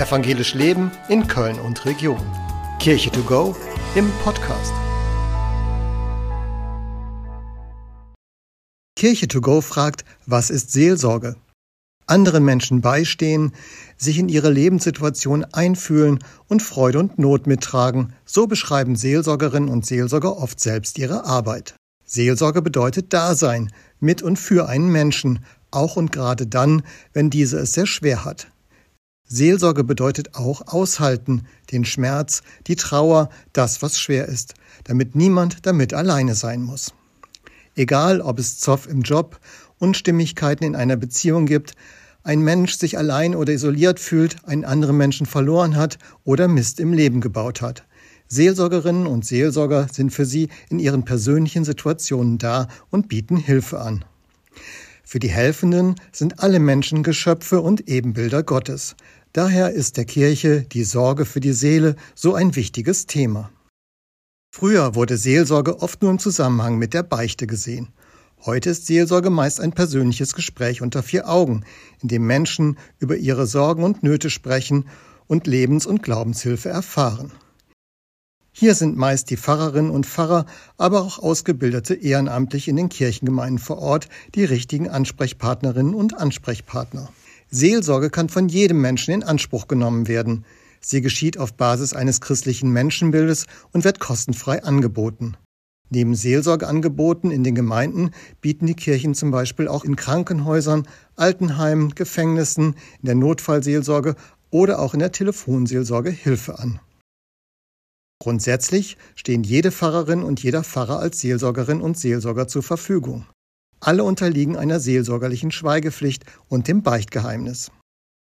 Evangelisch Leben in Köln und Region. Kirche to go im Podcast. Kirche to go fragt, was ist Seelsorge? Anderen Menschen beistehen, sich in ihre Lebenssituation einfühlen und Freude und Not mittragen, so beschreiben Seelsorgerinnen und Seelsorger oft selbst ihre Arbeit. Seelsorge bedeutet Dasein, mit und für einen Menschen, auch und gerade dann, wenn dieser es sehr schwer hat. Seelsorge bedeutet auch aushalten, den Schmerz, die Trauer, das, was schwer ist, damit niemand damit alleine sein muss. Egal, ob es Zoff im Job, Unstimmigkeiten in einer Beziehung gibt, ein Mensch sich allein oder isoliert fühlt, einen anderen Menschen verloren hat oder Mist im Leben gebaut hat. Seelsorgerinnen und Seelsorger sind für sie in ihren persönlichen Situationen da und bieten Hilfe an. Für die Helfenden sind alle Menschen Geschöpfe und Ebenbilder Gottes. Daher ist der Kirche die Sorge für die Seele so ein wichtiges Thema. Früher wurde Seelsorge oft nur im Zusammenhang mit der Beichte gesehen. Heute ist Seelsorge meist ein persönliches Gespräch unter vier Augen, in dem Menschen über ihre Sorgen und Nöte sprechen und Lebens- und Glaubenshilfe erfahren. Hier sind meist die Pfarrerinnen und Pfarrer, aber auch ausgebildete Ehrenamtliche in den Kirchengemeinden vor Ort die richtigen Ansprechpartnerinnen und Ansprechpartner. Seelsorge kann von jedem Menschen in Anspruch genommen werden. Sie geschieht auf Basis eines christlichen Menschenbildes und wird kostenfrei angeboten. Neben Seelsorgeangeboten in den Gemeinden bieten die Kirchen zum Beispiel auch in Krankenhäusern, Altenheimen, Gefängnissen, in der Notfallseelsorge oder auch in der Telefonseelsorge Hilfe an. Grundsätzlich stehen jede Pfarrerin und jeder Pfarrer als Seelsorgerin und Seelsorger zur Verfügung. Alle unterliegen einer seelsorgerlichen Schweigepflicht und dem Beichtgeheimnis.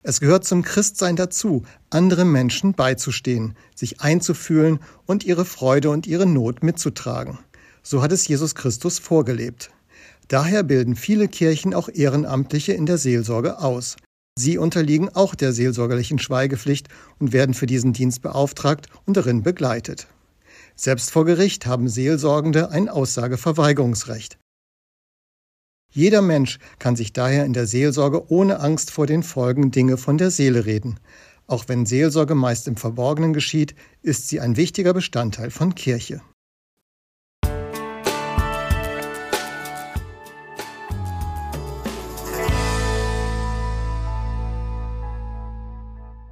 Es gehört zum Christsein dazu, anderen Menschen beizustehen, sich einzufühlen und ihre Freude und ihre Not mitzutragen. So hat es Jesus Christus vorgelebt. Daher bilden viele Kirchen auch Ehrenamtliche in der Seelsorge aus. Sie unterliegen auch der seelsorgerlichen Schweigepflicht und werden für diesen Dienst beauftragt und darin begleitet. Selbst vor Gericht haben Seelsorgende ein Aussageverweigerungsrecht. Jeder Mensch kann sich daher in der Seelsorge ohne Angst vor den Folgen Dinge von der Seele reden. Auch wenn Seelsorge meist im Verborgenen geschieht, ist sie ein wichtiger Bestandteil von Kirche.